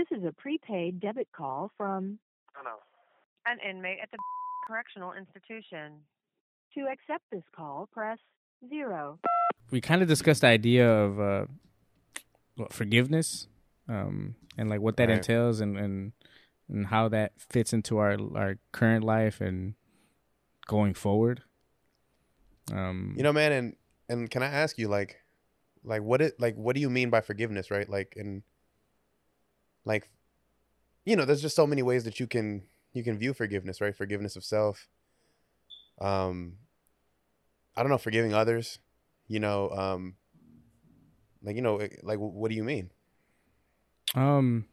This is a prepaid debit call from I know. An inmate at the correctional institution. To accept this call, press zero. we kind of discussed the idea of uh, what, forgiveness um, and like what that Right. entails and, and and how that fits into our our current life and going forward. Um, You know, man, and and can I ask you, like, like what it, like, what do you mean by forgiveness, right? Like, and like, you know, there's just so many ways that you can you can view forgiveness, right? Forgiveness of self. Um, I don't know, forgiving others. You know, um, like you know, eh, like what do you mean? Um.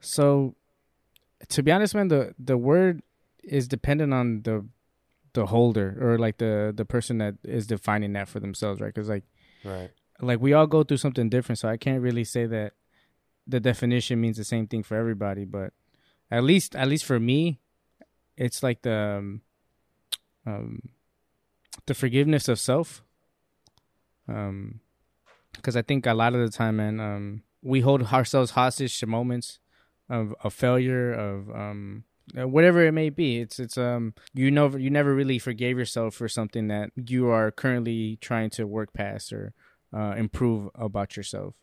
So, to be honest, man, the the word is dependent on the the holder or like the the person that is defining that for themselves, right? Because like Right. like we all go through something different, so I can't really say that the definition means the same thing for everybody. But at least at least for me, it's like the um, um the forgiveness of self. Um, because I think a lot of the time, man, um, we hold ourselves hostage to moments of of failure, of um, uh, whatever it may be. It's it's um, you know, you never really forgave yourself for something that you are currently trying to work past or uh, improve about yourself.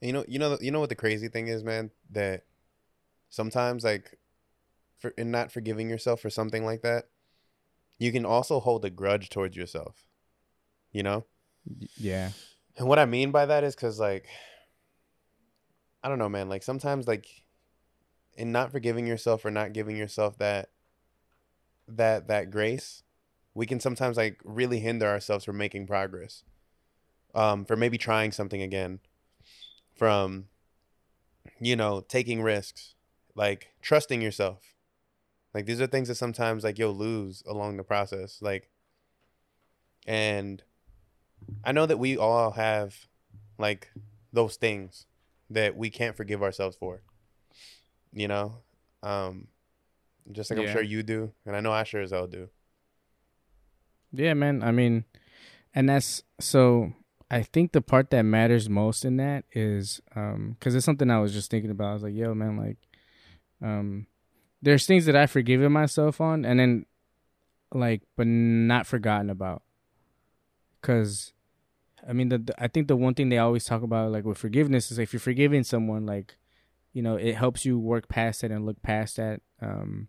You know, you know, you know what the crazy thing is, man. That sometimes, like, for in not forgiving yourself for something like that, you can also hold a grudge towards yourself. You know, Yeah, and what I mean by that is because, like, I don't know, man. Like sometimes, like, in not forgiving yourself or not giving yourself that that that grace, we can sometimes like really hinder ourselves from making progress. Um, for maybe trying something again, from you know taking risks, like trusting yourself. Like these are things that sometimes like you'll lose along the process, like. And I know that we all have like those things that we can't forgive ourselves for. You know, um, just like I'm sure you do, and I know I sure as hell do. yeah, man. I mean, and that's so. I think the part that matters most in that is um because it's something I was just thinking about. I was like, yo, man, like, um, there's things that I've forgiven myself on, and then like, but not forgotten about. Cause, I mean, the, the I think the one thing they always talk about, like with forgiveness, is if you're forgiving someone, like, you know, it helps you work past it and look past that, um,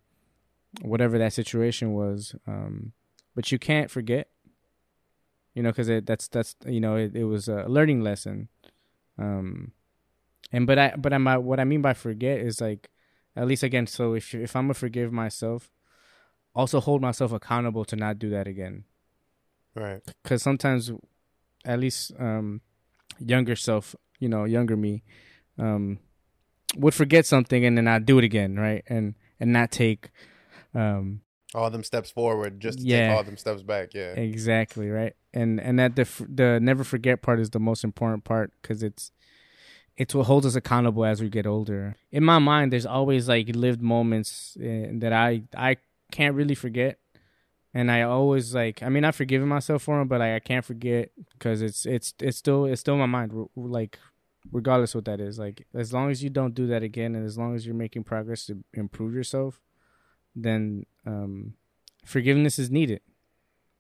whatever that situation was. Um, but you can't forget, you know, because it that's that's you know it, it was a learning lesson. Um, and but I but I'm what I mean by forget is like at least again. So if if I'm gonna forgive myself, also hold myself accountable to not do that again Right. because sometimes at least um younger self you know younger me um would forget something and then i'd do it again right and and not take um All them steps forward, just to Yeah. take all them steps back. Yeah. exactly right and and that the the never forget part is the most important part because it's it's what holds us accountable as we get older in my mind there's always like lived moments uh, that i i can't really forget and I always like I mean I've forgiven myself for them, but like, I can't forget because it's it's it's still it's still in my mind. Like regardless what that is, like as long as you don't do that again, and as long as you're making progress to improve yourself, then um, forgiveness is needed.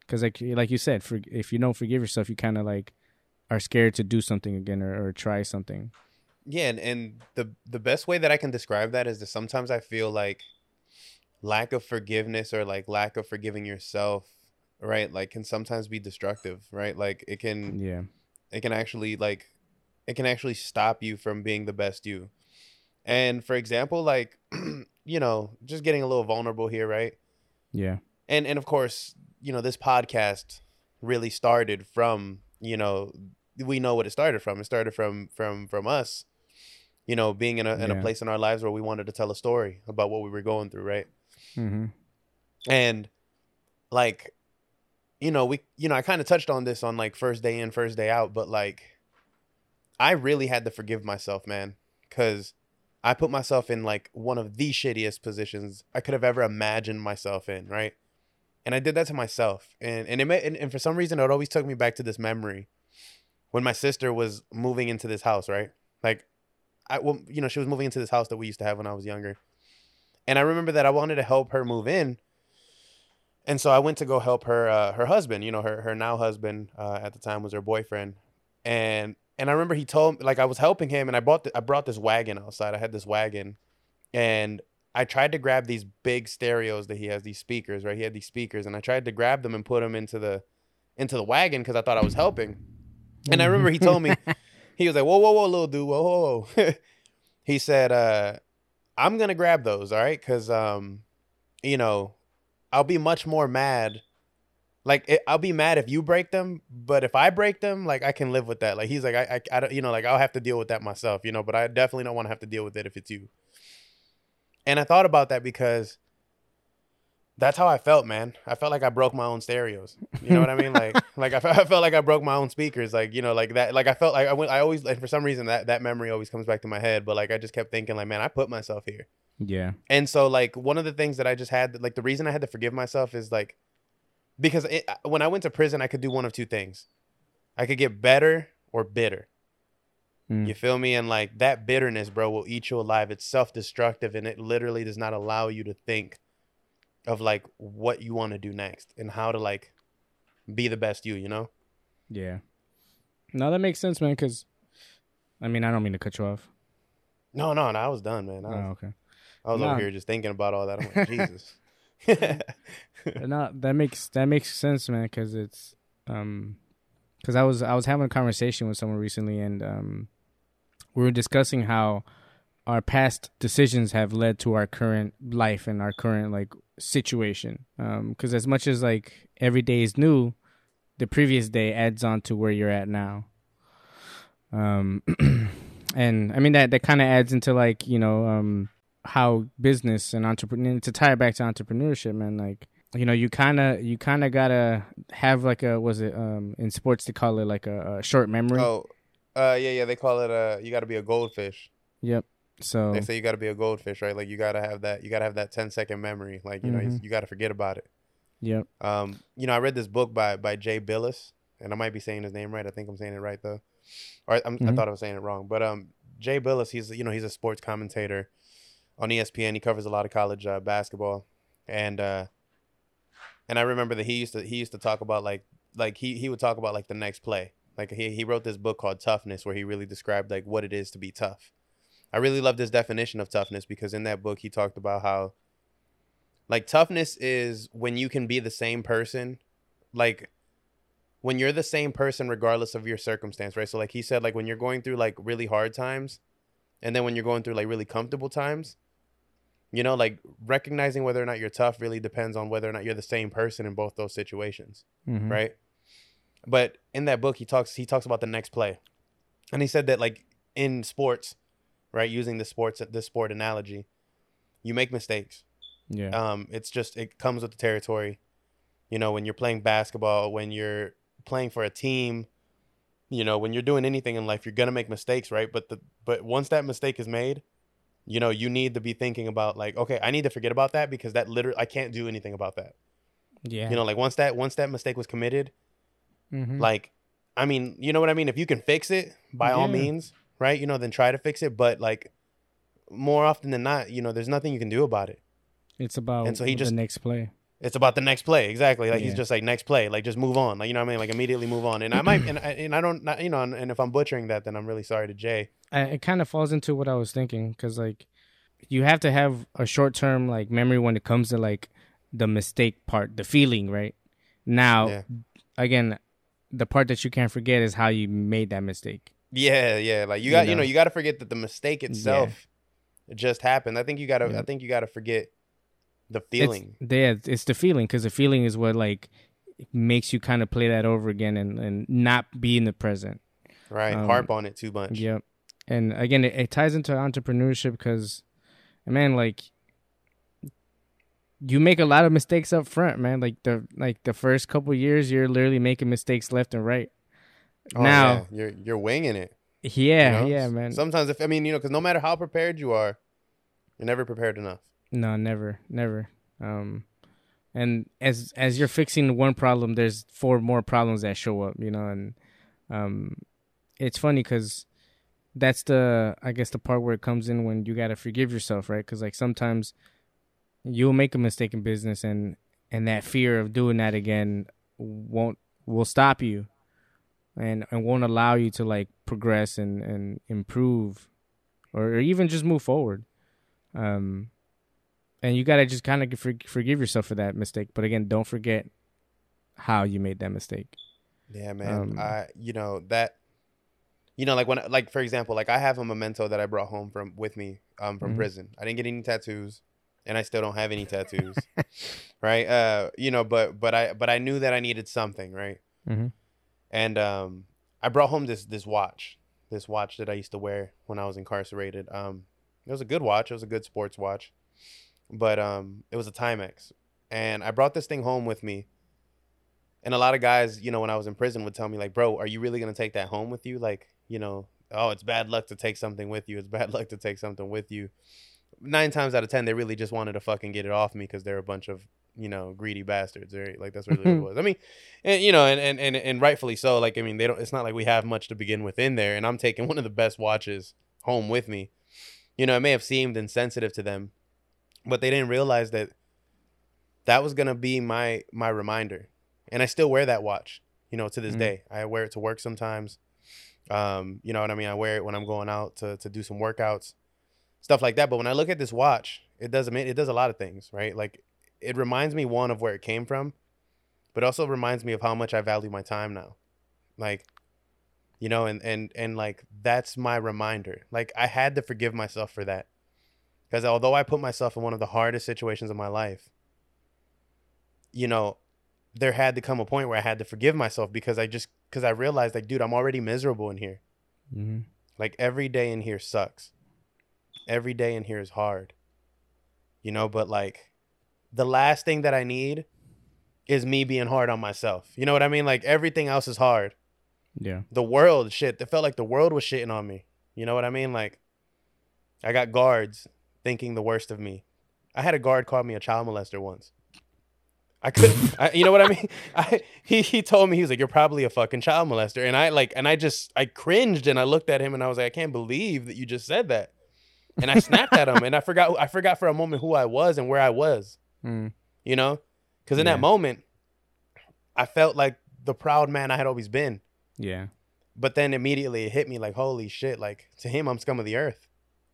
Because like like you said, for, if you don't forgive yourself, you kind of like are scared to do something again or, or try something. Yeah, and, and the the best way that I can describe that is that sometimes I feel like lack of forgiveness or like lack of forgiving yourself, right? Like can sometimes be destructive, right? Like it can Yeah, it can actually like it can actually stop you from being the best you. And for example, like you know, just getting a little vulnerable here, right? yeah, and and of course you know this podcast really started from you know we know what it started from. It started from from from us you know being in a in a place in our lives where we wanted to tell a story about what we were going through right? Hmm and like you know we you know i kind of touched on this on like first day in first day out but like i really had to forgive myself man because i put myself in like one of the shittiest positions i could have ever imagined myself in right? And i did that to myself. And and it may, and, and for some reason it always took me back to this memory when my sister was moving into this house right? Like I well, you know, she was moving into this house that we used to have when I was younger, and I remember that I wanted to help her move in, and so I went to go help her uh, her husband. You know, her her now husband uh, at the time was her boyfriend, and and I remember he told me like I was helping him, and I bought the, I brought this wagon outside. I had this wagon, and I tried to grab these big stereos that he has, these speakers, right? He had these speakers, and I tried to grab them and put them into the into the wagon because I thought I was helping. And I remember he told me, he was like, "Whoa, whoa, whoa, little dude, whoa, whoa, whoa." he said, uh, "I'm gonna grab those, all right? Because um, you know, I'll be much more mad. Like it, I'll be mad if you break them, but if I break them, like I can live with that. Like he's like, I, I, I don't, you know, like I'll have to deal with that myself, you know. But I definitely don't want to have to deal with it if it's you." And I thought about that because that's how I felt, man. I felt like I broke my own stereos. You know what I mean? Like, like I felt, I felt like I broke my own speakers. Like, you know, like that. Like I felt like I went. I always, like, for some reason, that that memory always comes back to my head. But like, I just kept thinking, like, man, I put myself here. Yeah. And so, like, one of the things that I just had, like, the reason I had to forgive myself is like, because it, when I went to prison, I could do one of two things. I could get better or bitter. Mm. You feel me? And like that bitterness, bro, will eat you alive. It's self destructive and it literally does not allow you to think of like what you want to do next and how to like be the best you, you know? Yeah. No, that makes sense, man. Because, I mean, I don't mean to cut you off. No, no, no I was done, man. I Oh, was, okay. I was Nah. over here just thinking about all that. I'm like, Jesus. No, that makes that makes sense, man. Because it's um, because I was I was having a conversation with someone recently, and um, we were discussing how our past decisions have led to our current life and our current like situation. Um, because as much as like every day is new, the previous day adds on to where you're at now. Um, and I mean that that kind of adds into like you know um how business and entrepreneur to tie it back to entrepreneurship, man. Like you know you kind of you kind of gotta have like a was it um in sports they call it like a, a short memory. oh, uh, yeah, yeah. They call it, uh, you got to be a goldfish. Yep. So They say you got to be a goldfish, right? Like you got to have that, you got to have that 10 second memory. Like, you know, Mhm. you got to forget about it. yep. Um, you know, I read this book by by Jay Bilas, and I might be saying his name right. I think I'm saying it right though, or I, I'm, I thought I was saying it wrong. But um, Jay Bilas, he's you know he's a sports commentator on ESPN. He covers a lot of college uh, basketball, and uh, and I remember that he used to he used to talk about like like he he would talk about like the next play. Like he he wrote this book called Toughness, where he really described like what it is to be tough. I really loved this definition of toughness because in that book he talked about how like toughness is when you can be the same person like when you're the same person regardless of your circumstance right so like he said like when you're going through like really hard times and then when you're going through like really comfortable times you know like recognizing whether or not you're tough really depends on whether or not you're the same person in both those situations Mhm. right but in that book he talks he talks about the next play and he said that like in sports right using the sports the sport analogy you make mistakes Yeah. um, it's just it comes with the territory. You know, when you're playing basketball, when you're playing for a team, you know, when you're doing anything in life, you're gonna make mistakes, right? But the but once that mistake is made, you know, you need to be thinking about like, okay, I need to forget about that because that literally I can't do anything about that. yeah. You know, like once that once that mistake was committed, Mhm. like, I mean, you know what I mean? If you can fix it, by all means, right? You know, then try to fix it. But like more often than not, you know, there's nothing you can do about it. it's about and so he the just- next play. It's about the next play, exactly. Like he's just like next play, like just move on, like you know what I mean, like immediately move on. And I might, and I, and I don't, not, you know, and, and if I'm butchering that, then I'm really sorry to Jay. I, it kind of falls into what I was thinking because like you have to have a short term like memory when it comes to like the mistake part, the feeling, right? Now, Yeah. again, the part that you can't forget is how you made that mistake. Yeah, yeah, like you You got, you know. know, you got to forget that the mistake itself just happened. I think you got to, Yeah. I think you got to forget the It's- feeling. yeah, it's the feeling because the feeling is what like makes you kind of play that over again and, and not be in the present. right? um, Harp on it too much. Yep. And again, it, it ties into entrepreneurship because, man, like you make a lot of mistakes up front, man. Like the like the first couple years, you're literally making mistakes left and right. Oh, now, yeah, you're you're winging it. yeah, you know? yeah, man. Sometimes, if I mean, you know, because no matter how prepared you are, you're never prepared enough. No, never, never. Um, and as as you're fixing one problem, there's four more problems that show up. You know, and um, it's funny because that's the I guess the part where it comes in when you gotta forgive yourself, right? Because like sometimes you'll make a mistake in business, and and that fear of doing that again won't will stop you, and and won't allow you to like progress and and improve, or, or even just move forward. Um, and you gotta just kind of forgive yourself for that mistake. But again, don't forget how you made that mistake. Yeah, man. Um, I you know that you know like when like for example, like I have a memento that I brought home from with me um from Mhm. prison. I didn't get any tattoos and I still don't have any tattoos. right? Uh you know, but but I but I knew that I needed something, right? Mhm. And um I brought home this this watch. This watch that I used to wear when I was incarcerated. Um it was a good watch. It was a good sports watch. But um it was a Timex. And I brought this thing home with me. And a lot of guys, you know, when I was in prison would tell me like, "Bro, are you really going to take that home with you?" Like, you know, "Oh, it's bad luck to take something with you. It's bad luck to take something with you." 9 times out of 10 they really just wanted to fucking get it off me cuz they're a bunch of, you know, greedy bastards, right? Like that's really what it was. I mean, and you know, and, and and and rightfully so. Like, I mean, they don't it's not like we have much to begin with in there and I'm taking one of the best watches home with me. You know, it may have seemed insensitive to them, but they didn't realize that that was gonna be my my reminder, and I still wear that watch. You know, to this Mhm. day, I wear it to work sometimes. Um, you know what I mean? I wear it when I'm going out to to do some workouts, stuff like that. But when I look at this watch, it does it does a lot of things, right? Like it reminds me one of where it came from, but also reminds me of how much I value my time now. Like, you know, and and and like that's my reminder. Like I had to forgive myself for that. Because although I put myself in one of the hardest situations of my life, you know, there had to come a point where I had to forgive myself because I just because I realized like, dude, I'm already miserable in here. Mm-hmm. Like every day in here sucks. Every day in here is hard. You know, but like the last thing that I need is me being hard on myself. You know what I mean? Like everything else is hard. Yeah. The world shit. It felt like the world was shitting on me. You know what I mean? Like I got guards thinking the worst of me. I had a guard call me a child molester once. I could, I, you know what I mean? I, he he told me he was like, "You're probably a fucking child molester," and I like, and I just I cringed and I looked at him and I was like, "I can't believe that you just said that," and I snapped at him and I forgot I forgot for a moment who I was and where I was, Mm. you know, because in Yeah. that moment, I felt like the proud man I had always been, Yeah. but then immediately it hit me like, "Holy shit!" Like to him, I'm scum of the earth.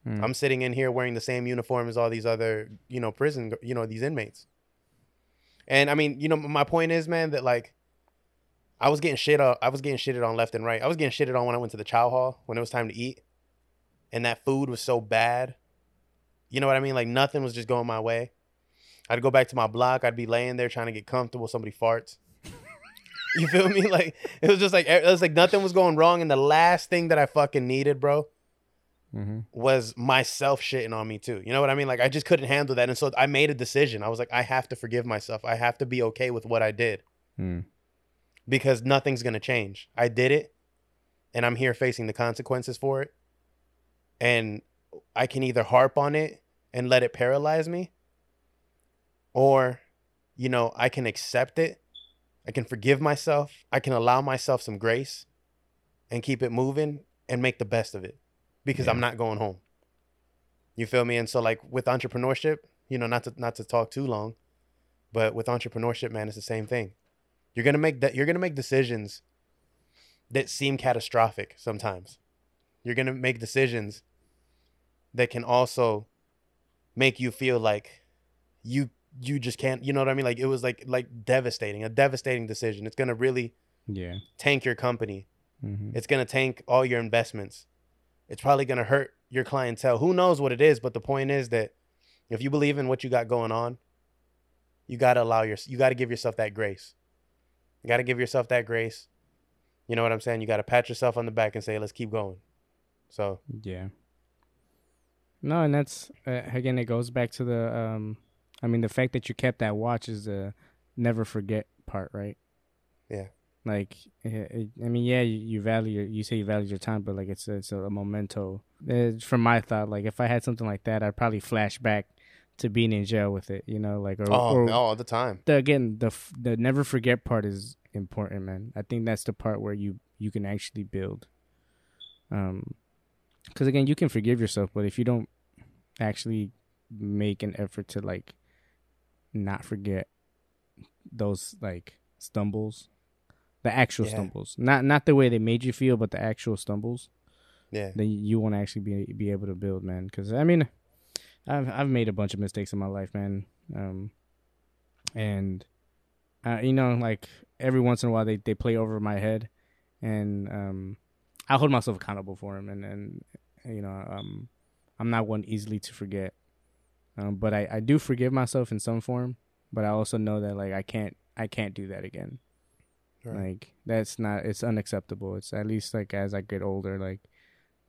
Mm. I'm sitting in here wearing the same uniform as all these other, you know, prison, you know, these inmates. And I mean, you know, my point is, man, that like I was getting shit on, I was getting shitted on left and right. I was getting shitted on when I went to the chow hall when it was time to eat. And that food was so bad. You know what I mean? Like nothing was just going my way. I'd go back to my block. I'd be laying there trying to get comfortable. Somebody farts. you feel me? Like it was just like it was like nothing was going wrong. And the last thing that I fucking needed, bro, Mm-hmm. was myself shitting on me too. You know what I mean? Like I just couldn't handle that. And so I made a decision. I was like, I have to forgive myself. I have to be okay with what I did Mm. because nothing's going to change. I did it and I'm here facing the consequences for it. And I can either harp on it and let it paralyze me or, you know, I can accept it. I can forgive myself. I can allow myself some grace and keep it moving and make the best of it because I'm not going home. You feel me? And so like with entrepreneurship, you know, not to not to talk too long, but with entrepreneurship, man, it's the same thing. You're gonna make that you're gonna make decisions that seem catastrophic sometimes. You're gonna make decisions that can also make you feel like you you just can't you know what I mean? Like it was like like devastating, a devastating decision. It's gonna really Yeah. tank your company. Mm-hmm. It's gonna tank all your investments. It's probably gonna hurt your clientele. Who knows what it is? But the point is that if you believe in what you got going on, you gotta allow your you gotta give yourself that grace. You gotta give yourself that grace. You know what I'm saying? You gotta pat yourself on the back and say, "Let's keep going." So Yeah. No, and that's uh, again. It goes back to the. um I mean, the fact that you kept that watch is the never forget part, right? Yeah. Like, eh, eh, I mean, yeah, you, value your, you say you value your time, but like it's it's a, memento. Uh, from my thought, like if I had something like that, I'd probably flash back to being in jail with it, you know, like or, oh, or all the time. the again the the never forget part is important man i think that's the part where you you can actually build um because again, you can forgive yourself, but if you don't actually make an effort to like not forget those like stumbles, the actual Yeah. stumbles, not not the way they made you feel, but the actual stumbles, Yeah. then you won't actually be be able to build, man. Because I mean, I've I've made a bunch of mistakes in my life, man. Um, and uh, you know, like every once in a while they they play over my head, and um, I hold myself accountable for them, and and you know, um, I'm not one easily to forget. Um, but I I do forgive myself in some form, but I also know that like I can't I can't do that again. Right. Like that's not it's unacceptable. It's at least like as I get older, like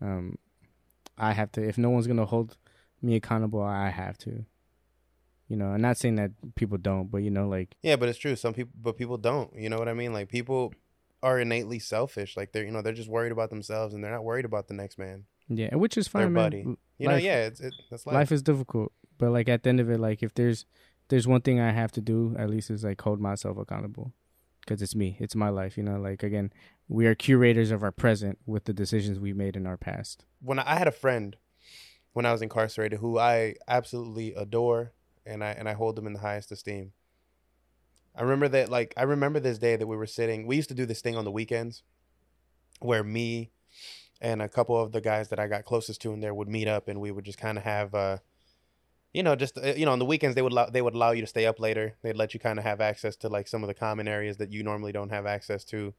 um I have to if no one's gonna hold me accountable, I have to. You know, I'm not saying that people don't, but you know, like Yeah, but it's true. Some people, but people don't. You know what I mean? Like people are innately selfish. Like they're, you know, they're just worried about themselves and they're not worried about the next man. yeah, which is Their fine, man. buddy. You know, yeah, it's it, that's life. life is difficult, but like at the end of it, like if there's there's one thing I have to do, at least is like hold myself accountable, because it's me, it's my life. You know, like again, we are curators of our present with the decisions we made in our past. when I, had a friend when I was incarcerated who I absolutely adore and I and I hold them in the highest esteem. I remember that like I remember this day that we were sitting. We used to do this thing on the weekends where me and a couple of the guys that I got closest to in there would meet up and we would just kind of have uh you know just uh, you know on the weekends they would allow, they would allow you to stay up later. They'd let you kind of have access to like some of the common areas that you normally don't have access to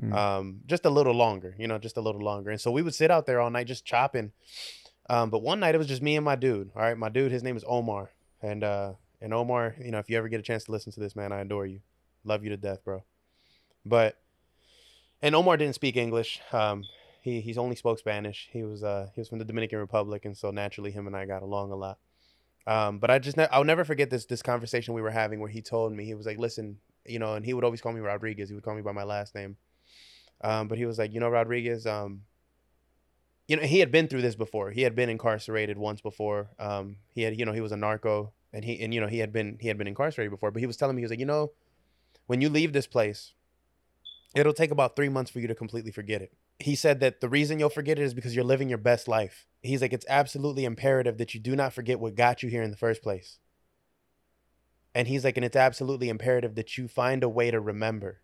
Mm. um, just a little longer, you know, just a little longer. And so we would sit out there all night just chopping. Um, but one night it was just me and my dude. All right, my dude, his name is Omar, and uh, and Omar, you know, if you ever get a chance to listen to this, man, I adore you, love you to death, bro. But and Omar didn't speak English. Um, he he's only spoke Spanish. He was uh he was from the Dominican Republic, and so naturally him and I got along a lot. Um, but I just ne- I'll never forget this this conversation we were having where he told me he was like, listen, you know, and he would always call me Rodriguez. He would call me by my last name. Um, but he was like, you know, Rodriguez, um, you know, he had been through this before. He had been incarcerated once before. Um, he had, you know, he was a narco and he, and, you know, he had been, he had been incarcerated before, but he was telling me, he was like, you know, when you leave this place, it'll take about three months for you to completely forget it. He said that the reason you'll forget it is because you're living your best life. He's like, it's absolutely imperative that you do not forget what got you here in the first place. And he's like, and it's absolutely imperative that you find a way to remember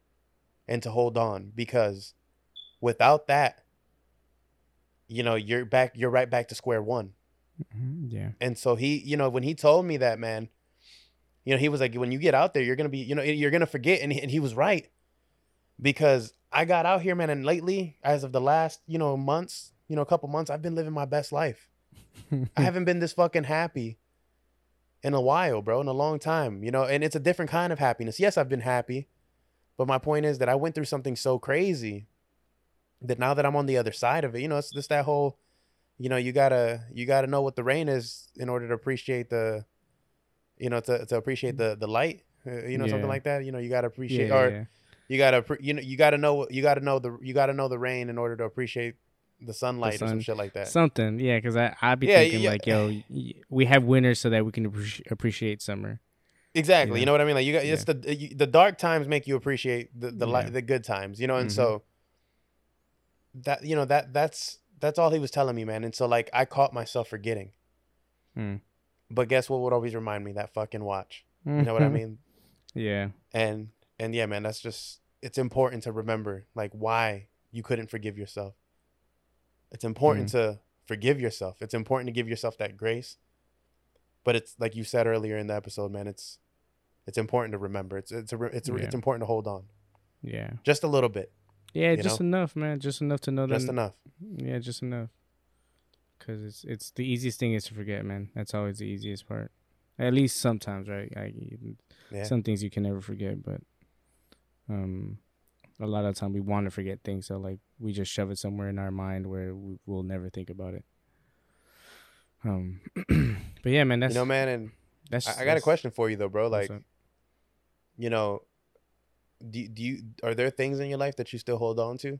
and to hold on because without that, you know, you're back, you're right back to square one. Mhm, Yeah. And so he, you know, when he told me that, man, you know, he was like, when you get out there, you're gonna be, you know, you're gonna forget, and he, and he was right, because I got out here, man, and lately, as of the last, you know, months, you know, a couple months, I've been living my best life. I haven't been this fucking happy in a while, bro, in a long time, you know, and it's a different kind of happiness. Yes, I've been happy, but my point is that I went through something so crazy that now that I'm on the other side of it, you know, it's just that whole, you know, you gotta you gotta know what the rain is in order to appreciate the, you know, to to appreciate the the light, uh, you know, something like that. You know, you gotta appreciate yeah, or yeah. You gotta you know you gotta know you gotta know the you gotta know the rain in order to appreciate the sunlight or some shit like that. Something, yeah, because I I be Yeah, thinking yeah. like, yo, we have winters so that we can appreciate summer. Exactly. Yeah. You know what I mean? Like you got it's the you, the dark times make you appreciate the the Yeah. light the good times, you know? And Mhm. so that you know that that's that's all he was telling me, man. And so like I caught myself forgetting. Mm. But guess what would always remind me that fucking watch. You know what I mean? yeah. And and yeah, man, that's just it's important to remember like why you couldn't forgive yourself. It's important mm-hmm. to forgive yourself. It's important to give yourself that grace. But it's like you said earlier in the episode, man, it's it's important to remember. It's it's a, it's a, Yeah. it's important to hold on Yeah. just a little bit, Yeah, just know? enough, man. Just enough to know that. just enough. Yeah, just enough. Cause it's it's the easiest thing is to forget, man. That's always the easiest part. At least sometimes, right? I, Yeah. Some things you can never forget, but um, a lot of time we want to forget things, so like we just shove it somewhere in our mind where we, we'll never think about it. Um, but yeah, man, that's you know, man, and that's. I, I got a question for you though, bro. Like, you know, do do you are there things in your life that you still hold on to?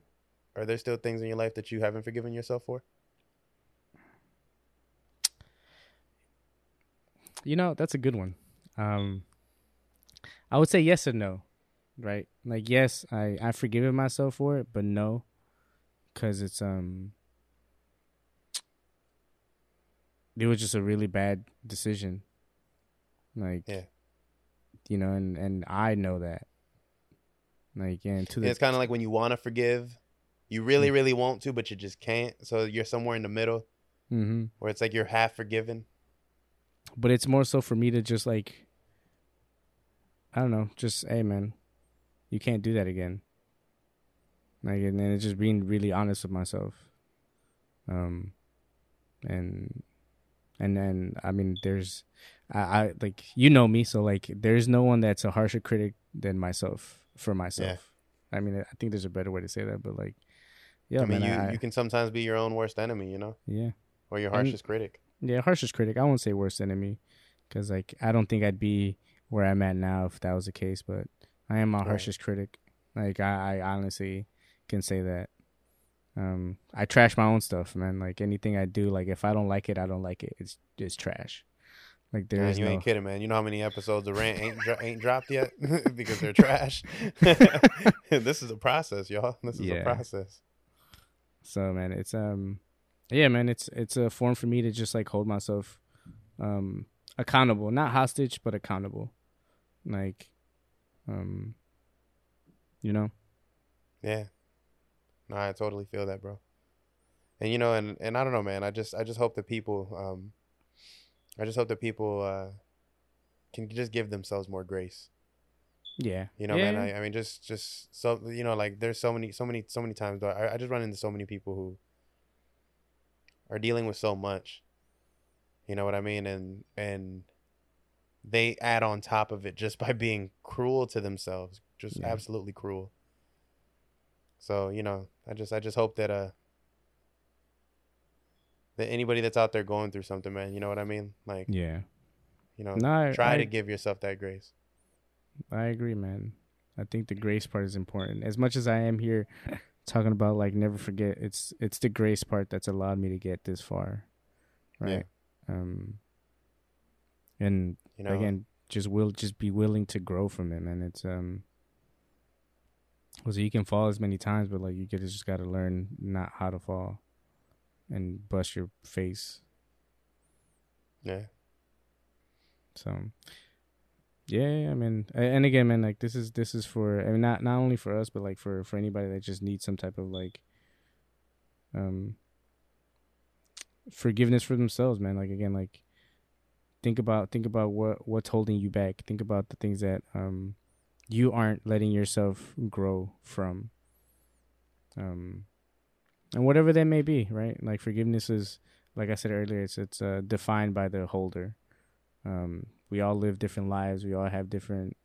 Are there still things in your life that you haven't forgiven yourself for? You know, that's a good one. Um, I would say yes and no, right? Like yes, I I've forgiven myself for it, but no, because it's um, it was just a really bad decision. Like, Yeah. you know, and and I know that. Like, and to the it's kind of like when you want to forgive, you really, really want to, but you just can't. So you're somewhere in the middle hmm where it's like you're half forgiven. but it's more so for me to just like I don't know, just hey man, you can't do that again. Like and it's just being really honest with myself. Um and and then I mean there's I, I like you know me, so like there's no one that's a harsher critic than myself for myself. I mean I think there's a better way to say that, but like yeah, I mean, man, you, I, you can sometimes be your own worst enemy, you know, yeah. or your And- harshest critic. Yeah, harshest critic. I won't say worst enemy, because like I don't think I'd be where I'm at now if that was the case. But I am my Right. harshest critic. Like I, I honestly can say that. Um, I trash my own stuff, man. Like anything I do, like if I don't like it, I don't like it. It's it's trash. Like there Man, is you no. ain't kidding, man. You know how many episodes of Rant ain't dro- ain't dropped yet because they're trash. this is a process, y'all. This is Yeah. a process. So man, it's um, yeah, man, it's it's a form for me to just like hold myself, um, accountable, not hostage, but accountable, like, um, you know, Yeah. No, I totally feel that, bro. And you know, and and I don't know, man. I just I just hope that people um I just hope that people uh can just give themselves more grace. yeah, You know, yeah. man. I, I mean just just so you know, like there's so many so many so many times though, I, I just run into so many people who are dealing with so much. You know what I mean? And and they add on top of it just by being cruel to themselves. Just Yeah. absolutely cruel. So, you know, I just I just hope that uh that anybody that's out there going through something, man, you know what I mean? Like, yeah. you know, No, I, try I, to give yourself that grace. I agree, man. I think the grace part is important. As much as I am here talking about like never forget, it's it's the grace part that's allowed me to get this far, right? Um, and You know, again just will just be willing to grow from it man it's um so you can fall as many times but like you get just got to learn not how to fall and bust your face yeah. so yeah, I mean, and again, man, like this is this is for I mean, not not only for us, but like for for anybody that just needs some type of like, um, forgiveness for themselves, man. Like again, like think about think about what what's holding you back. Think about the things that um you aren't letting yourself grow from. Um, and whatever that may be, right? Like forgiveness is, like I said earlier, it's it's uh, defined by the holder. Um, we all live different lives. We all have different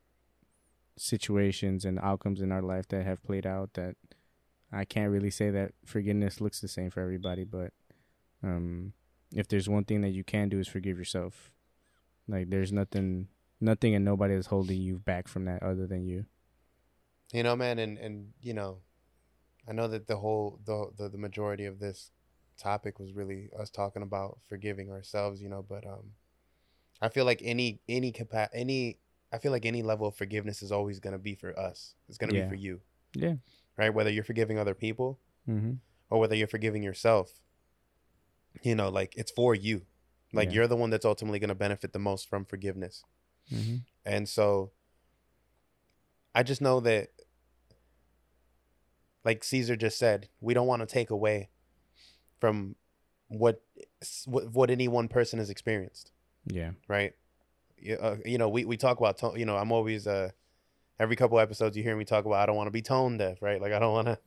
situations and outcomes in our life that have played out. That I can't really say that forgiveness looks the same for everybody, but um, if there's one thing that you can do is forgive yourself. Like there's nothing, nothing, and nobody is holding you back from that other than you. You know, man, and and you know, I know that the whole the the, the majority of this topic was really us talking about forgiving ourselves, you know, but um I feel like any any capa- any I feel like any level of forgiveness is always going to be for us. It's going to Yeah. be for you, Yeah. right? Whether you're forgiving other people Mm-hmm. or whether you're forgiving yourself. You know, like it's for you. Like Yeah. you're the one that's ultimately going to benefit the most from forgiveness. Mm-hmm. And so I just know that like Caesar just said, we don't want to take away from what what, what any one person has experienced, Yeah. right? You, uh, you know, we, we talk about tone, you know, I'm always uh every couple episodes you hear me talk about I don't want to be tone deaf, right? Like I don't want to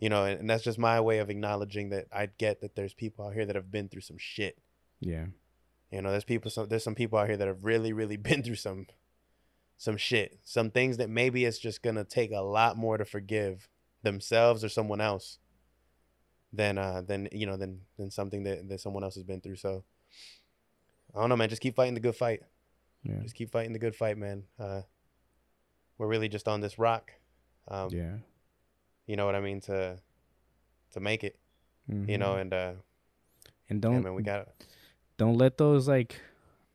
you know, and, and that's just my way of acknowledging that I get that there's people out here that have been through some shit. Yeah. You know, there's people. Some there's some people out here that have really, really been through some, some shit. Some things that maybe it's just gonna take a lot more to forgive themselves or someone else, than uh than you know than than something that that someone else has been through. So, I don't know, man. Just keep fighting the good fight. Yeah. Just keep fighting the good fight, man. Uh, we're really just on this rock. Um, yeah. You know what I mean to, to make it. You Mhm. know, and uh, and don't man, we got don't let those like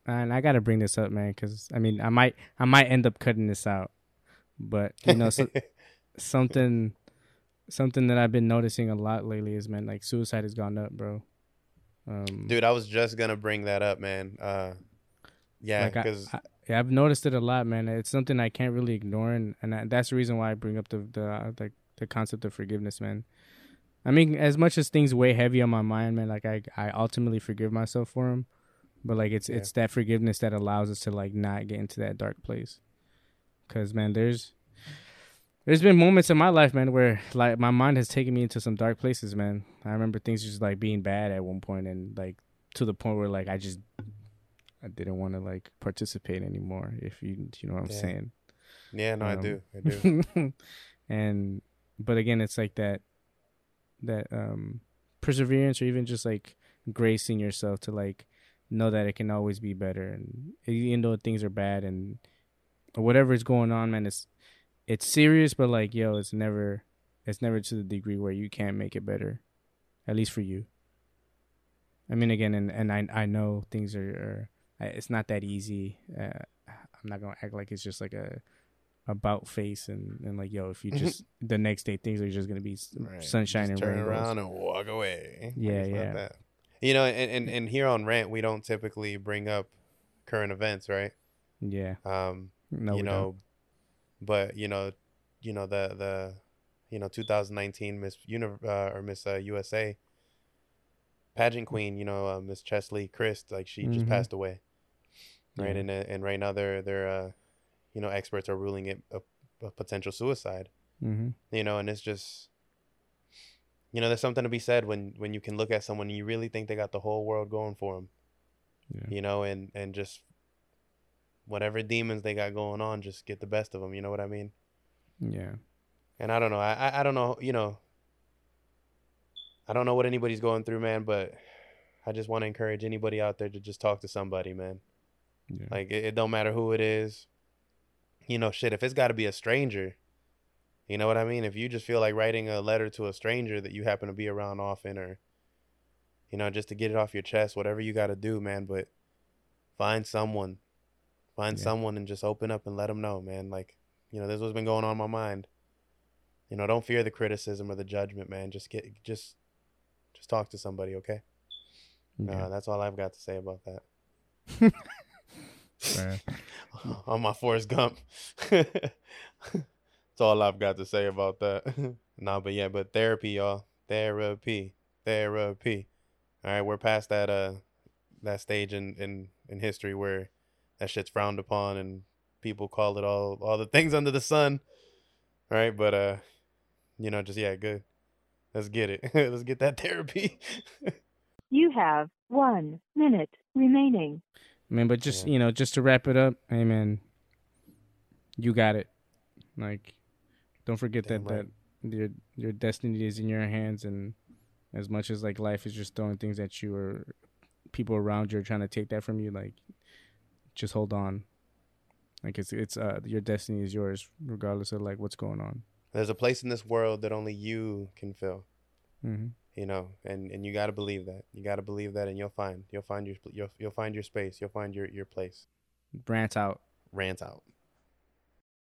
and i gotta bring this up man because i mean i might i might end up cutting this out but you know so, something something that i've been noticing a lot lately is man like suicide has gone up bro Um, Dude, I was just gonna bring that up, man. Uh, yeah, because I, yeah, I've noticed it a lot, man. It's something I can't really ignore, and, and I, that's the reason why I bring up the the uh, the, the concept of forgiveness, man. I mean, as much as things weigh heavy on my mind, man, like I I ultimately forgive myself for them, but like it's Yeah. it's that forgiveness that allows us to like not get into that dark place. Cause man, there's there's been moments in my life, man, where like my mind has taken me into some dark places, man. I remember things just like being bad at one point, and like to the point where like I just I didn't want to like participate anymore. If you you know what I'm Yeah. saying. yeah, no, I um, do, I do. and but again, it's like that that um perseverance or even just like gracing yourself to like know that it can always be better and even though things are bad and whatever is going on man it's it's serious but like yo it's never it's never to the degree where you can't make it better at least for you. I mean again and and i i know things are, are it's not that easy uh, i'm not gonna act like it's just like a about face and and like yo if you just the next day things are just gonna be Right. sunshine Just and turn rainbows. around and walk away. Yeah, It's yeah. You know, and, and and here on rant, we don't typically bring up current events, right? yeah Um, no you know, but you know, you know the the, you know, 2019 Miss Uni- uh, or Miss uh, USA pageant queen, you know, uh, Miss Cheslie Kryst, like she just Mhm. passed away, right? Yeah. And uh, and right now they're they're uh, you know, experts are ruling it a, a potential suicide. mm-hmm. you know and it's just you know there's something to be said when when you can look at someone and you really think they got the whole world going for them yeah you know and and just whatever demons they got going on just get the best of them you know what i mean yeah and i don't know i i, don't know you know i don't know what anybody's going through man but i just want to encourage anybody out there to just talk to somebody man yeah like it, it don't matter who it is. You know, shit, if it's got to be a stranger, you know what I mean? If you just feel like writing a letter to a stranger that you happen to be around often or you know, just to get it off your chest, whatever you got to do, man, but find someone. Find Yeah. someone and just open up and let them know, man, like, you know, this is what's been going on in my mind. You know, don't fear the criticism or the judgment, man. Just get just just talk to somebody, okay? yeah. Uh, that's all I've got to say about that. Right. on my Forrest Gump. That's all I've got to say about that. nah, but yeah, but therapy, y'all. Therapy. Therapy. All right, we're past that uh that stage in in in history where that shit's frowned upon and people call it all all the things under the sun. All right, but uh you know, just yeah, good. Let's get it. Let's get that therapy. You have one minute remaining. I mean, but just Yeah. you know, just to wrap it up, hey man, you got it. Like, don't forget Damn that right. that your your destiny is in your hands, and as much as like life is just throwing things at you or people around you are trying to take that from you, like, just hold on. Like it's it's uh your destiny is yours regardless of like what's going on. There's a place in this world that only you can fill. hmm you know and and you got to believe that. You got to believe that and you'll find you'll find your you'll, you'll find your space. You'll find your your place. Rant out. rant out